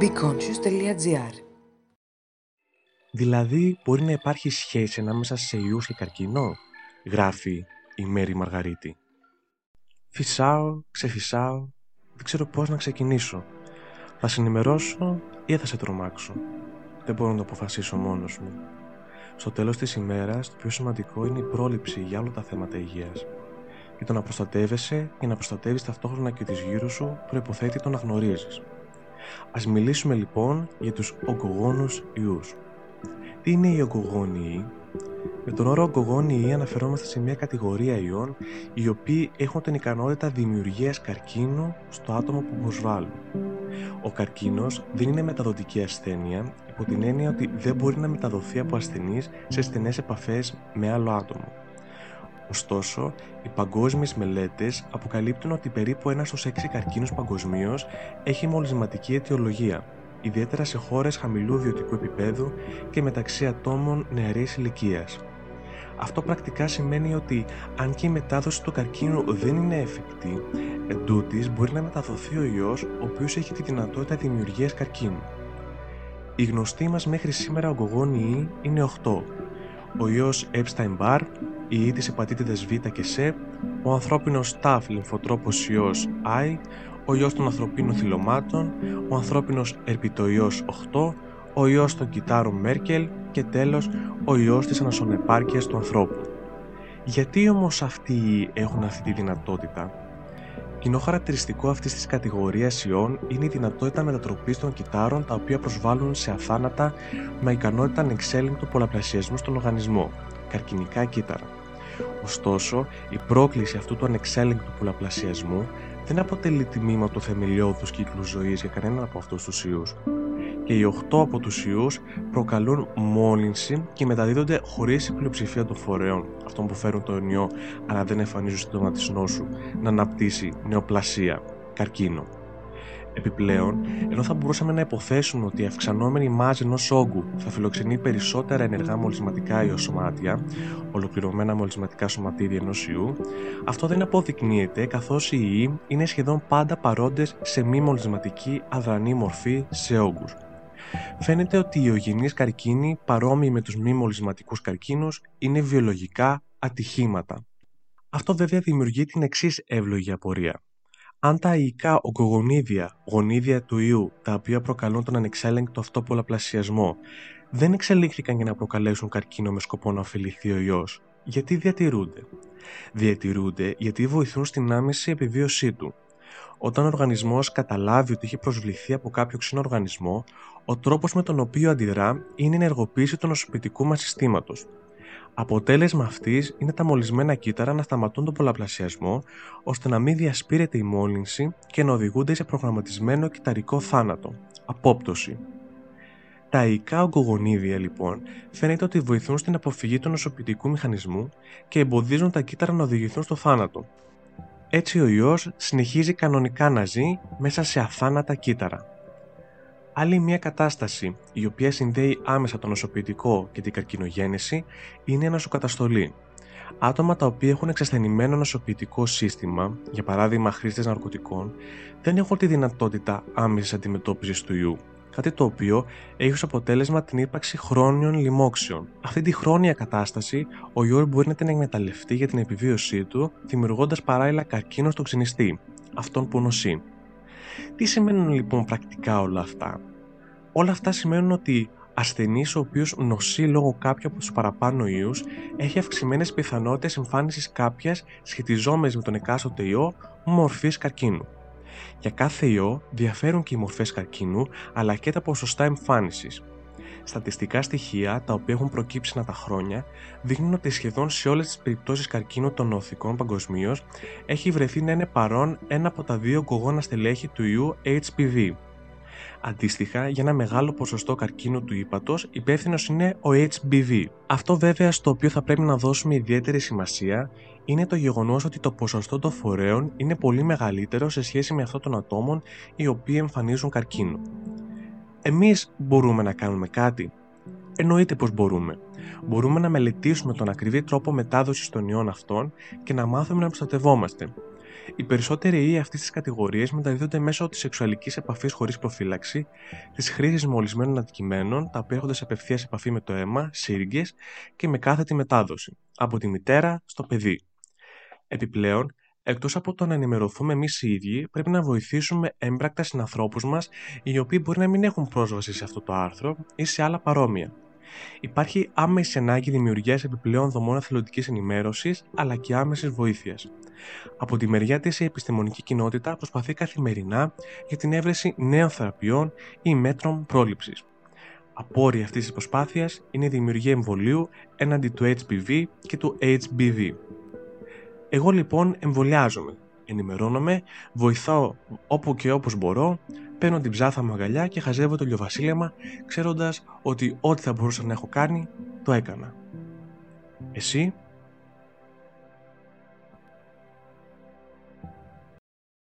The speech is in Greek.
BeConscious.gr Δηλαδή, μπορεί να υπάρχει σχέση ανάμεσα σε ιούς και καρκίνο, γράφει η Μέρη Μαργαρίτη. Φυσάω, ξεφυσάω, δεν ξέρω πώς να ξεκινήσω. Θα συνημερώσω ή θα σε τρομάξω. Δεν μπορώ να το αποφασίσω μόνος μου. Στο τέλος της ημέρας, το πιο σημαντικό είναι η πρόληψη για όλα τα θέματα υγείας. Και το να προστατεύεσαι και να προστατεύεις ταυτόχρονα και τις γύρω σου προϋποθέτει το να γνωρίζεις. Ας μιλήσουμε λοιπόν για τους ογκογόνους ιούς. Τι είναι οι ογκογόνοι με τον όρο ογκογόνοι αναφερόμαστε σε μια κατηγορία ιών οι οποίοι έχουν την ικανότητα δημιουργίας καρκίνου στο άτομο που προσβάλλουν. Ο καρκίνος δεν είναι μεταδοτική ασθένεια υπό την έννοια ότι δεν μπορεί να μεταδοθεί από ασθενείς σε στενές επαφές με άλλο άτομο. Ωστόσο, οι παγκόσμιες μελέτες αποκαλύπτουν ότι περίπου ένας στους έξι καρκίνους παγκοσμίως έχει μολυσματική αιτιολογία, ιδιαίτερα σε χώρες χαμηλού βιωτικού επίπεδου και μεταξύ ατόμων νεαρής ηλικίας. Αυτό πρακτικά σημαίνει ότι αν και η μετάδοση του καρκίνου δεν είναι εφικτή, εντούτοις μπορεί να μεταδοθεί ο ιός ο οποίος έχει τη δυνατότητα δημιουργίας καρκίνου. Οι γνωστοί μας μέχρι σήμερα ογκογόνοι είναι 8. Ο ιός Epstein-Barr, η ιή της επατήτηδας Β και Σ, ο ανθρώπινος τάφ λιμφοτρόπος ιός I, ο ιός των ανθρωπίνων θυλωμάτων, ο ανθρώπινος ερπιτοϊός 8, ο ιός των κυτάρων Μέρκελ και τέλος ο ιός της ανασονεπάρκειας του ανθρώπου. Γιατί όμως αυτοί έχουν αυτή τη δυνατότητα; Κοινό χαρακτηριστικό αυτής της κατηγορίας ιών είναι η δυνατότητα μετατροπής των κυτάρων τα οποία προσβάλλουν σε αθάνατα με ικανότητα ανεξέλεγκτου πολλαπλασιασμού στον οργανισμό, καρκινικά κύτταρα. Ωστόσο, η πρόκληση αυτού του ανεξέλεγκτου πολλαπλασιασμού δεν αποτελεί τμήμα του θεμελιώδους κύκλου ζωής για κανέναν από αυτούς τους ιούς. Και οι 8 από τους ιούς προκαλούν μόλυνση και μεταδίδονται χωρίς η πλειοψηφία των φορέων, αυτών που φέρουν το ιό αλλά δεν εμφανίζουν σύντομα της νόσου, να αναπτύσσει νεοπλασία, καρκίνο. Επιπλέον, ενώ θα μπορούσαμε να υποθέσουμε ότι η αυξανόμενη μάζη ενός όγκου θα φιλοξενεί περισσότερα ενεργά μολυσματικά ιοσωμάτια, ολοκληρωμένα μολυσματικά σωματίδια ενός ιού, αυτό δεν αποδεικνύεται καθώς οι ιοί είναι σχεδόν πάντα παρόντες σε μη μολυσματική αδρανή μορφή σε όγκους. Φαίνεται ότι οι ογενείς καρκίνοι, παρόμοιοι με τους μη μολυσματικούς καρκίνους, είναι βιολογικά ατυχήματα. Αυτό βέβαια δημιουργεί την εξής εύλογη απορία αν τα ιικά ογκογονίδια, γονίδια του ιού, τα οποία προκαλούν τον ανεξέλεγκτο αυτό πολλαπλασιασμό, δεν εξελίχθηκαν για να προκαλέσουν καρκίνο με σκοπό να ωφεληθεί ο ιός, γιατί διατηρούνται. Διατηρούνται γιατί βοηθούν στην άμεση επιβίωσή του. Όταν ο οργανισμός καταλάβει ότι έχει προσβληθεί από κάποιο ξένο οργανισμό, ο τρόπος με τον οποίο αντιδρά είναι η ενεργοποίηση του νοσοποιητικού μας συστήματος, Αποτέλεσμα αυτής είναι τα μολυσμένα κύτταρα να σταματούν τον πολλαπλασιασμό ώστε να μην διασπείρεται η μόλυνση και να οδηγούνται σε προγραμματισμένο κυταρικό θάνατο, απόπτωση. Τα ιικά ογκογονίδια λοιπόν φαίνεται ότι βοηθούν στην αποφυγή του νοσοποιητικού μηχανισμού και εμποδίζουν τα κύτταρα να οδηγηθούν στο θάνατο. Έτσι ο ιός συνεχίζει κανονικά να ζει μέσα σε αθάνατα κύτταρα. Άλλη μια κατάσταση η οποία συνδέει άμεσα το νοσοποιητικό και την καρκινογέννηση είναι η νοσοκαταστολή. Άτομα τα οποία έχουν εξασθενημένο νοσοποιητικό σύστημα, για παράδειγμα χρήστες ναρκωτικών, δεν έχουν τη δυνατότητα άμεσης αντιμετώπισης του ιού, κάτι το οποίο έχει ως αποτέλεσμα την ύπαρξη χρόνιων λοιμόξεων. Αυτή τη χρόνια κατάσταση ο ιό μπορεί να την εκμεταλλευτεί για την επιβίωσή του, δημιουργώντας παράλληλα καρκίνο στο ξυνιστή, αυτόν που νοσεί. Τι σημαίνουν λοιπόν πρακτικά όλα αυτά; Όλα αυτά σημαίνουν ότι ασθενής ο οποίος νοσεί λόγω κάποιου από τους παραπάνω ιούς έχει αυξημένες πιθανότητες εμφάνισης κάποιας σχετιζόμενης με τον εκάστοτε ιό μορφής καρκίνου. Για κάθε ιό διαφέρουν και οι μορφές καρκίνου αλλά και τα ποσοστά εμφάνισης. Στατιστικά στοιχεία τα οποία έχουν προκύψει να τα χρόνια δείχνουν ότι σχεδόν σε όλες τις περιπτώσεις καρκίνου των οθικών παγκοσμίως έχει βρεθεί να είναι παρόν ένα από τα δύο κογόνα στελέχη του ιού HPV. Αντίστοιχα, για ένα μεγάλο ποσοστό καρκίνου του ύπατος, υπεύθυνος είναι ο HBV. Αυτό βέβαια στο οποίο θα πρέπει να δώσουμε ιδιαίτερη σημασία είναι το γεγονός ότι το ποσοστό των φορέων είναι πολύ μεγαλύτερο σε σχέση με αυτό των ατόμων οι οποίοι εμφανίζουν καρκίνο. Εμείς μπορούμε να κάνουμε κάτι; Εννοείται πως μπορούμε. Μπορούμε να μελετήσουμε τον ακριβή τρόπο μετάδοσης των ιών αυτών και να μάθουμε να προστατευόμαστε. Οι περισσότεροι ή αυτής της κατηγορίε μεταδίδονται μέσω της σεξουαλικής επαφής χωρίς προφύλαξη, της χρήσης μολυσμένων αντικειμένων τα οποία έρχονται σε απευθείας επαφή με το αίμα, σύριγγε και με κάθετη μετάδοση, από τη μητέρα στο παιδί. Επιπλέον, εκτός από το να ενημερωθούμε εμείς οι ίδιοι, πρέπει να βοηθήσουμε έμπρακτα συνανθρώπους μας, οι οποίοι μπορεί να μην έχουν πρόσβαση σε αυτό το άρθρο ή σε άλλα παρόμοια. Υπάρχει άμεση ανάγκη δημιουργίας επιπλέον δομών εθελοντικής ενημέρωσης αλλά και άμεσης βοήθειας. Από τη μεριά της, η επιστημονική κοινότητα προσπαθεί καθημερινά για την έβρεση νέων θεραπείων ή μέτρων πρόληψης. Απόρρια αυτής της προσπάθειας είναι η δημιουργία εμβολίου έναντι του HPV και του HBV. Εγώ λοιπόν εμβολιάζομαι, ενημερώνομαι, βοηθάω όπου και όπως μπορώ, παίρνω την ψάθα μου αγκαλιά και χαζεύω το λιοβασίλεμα, ξέροντας ότι ό,τι θα μπορούσα να έχω κάνει, το έκανα. Εσύ;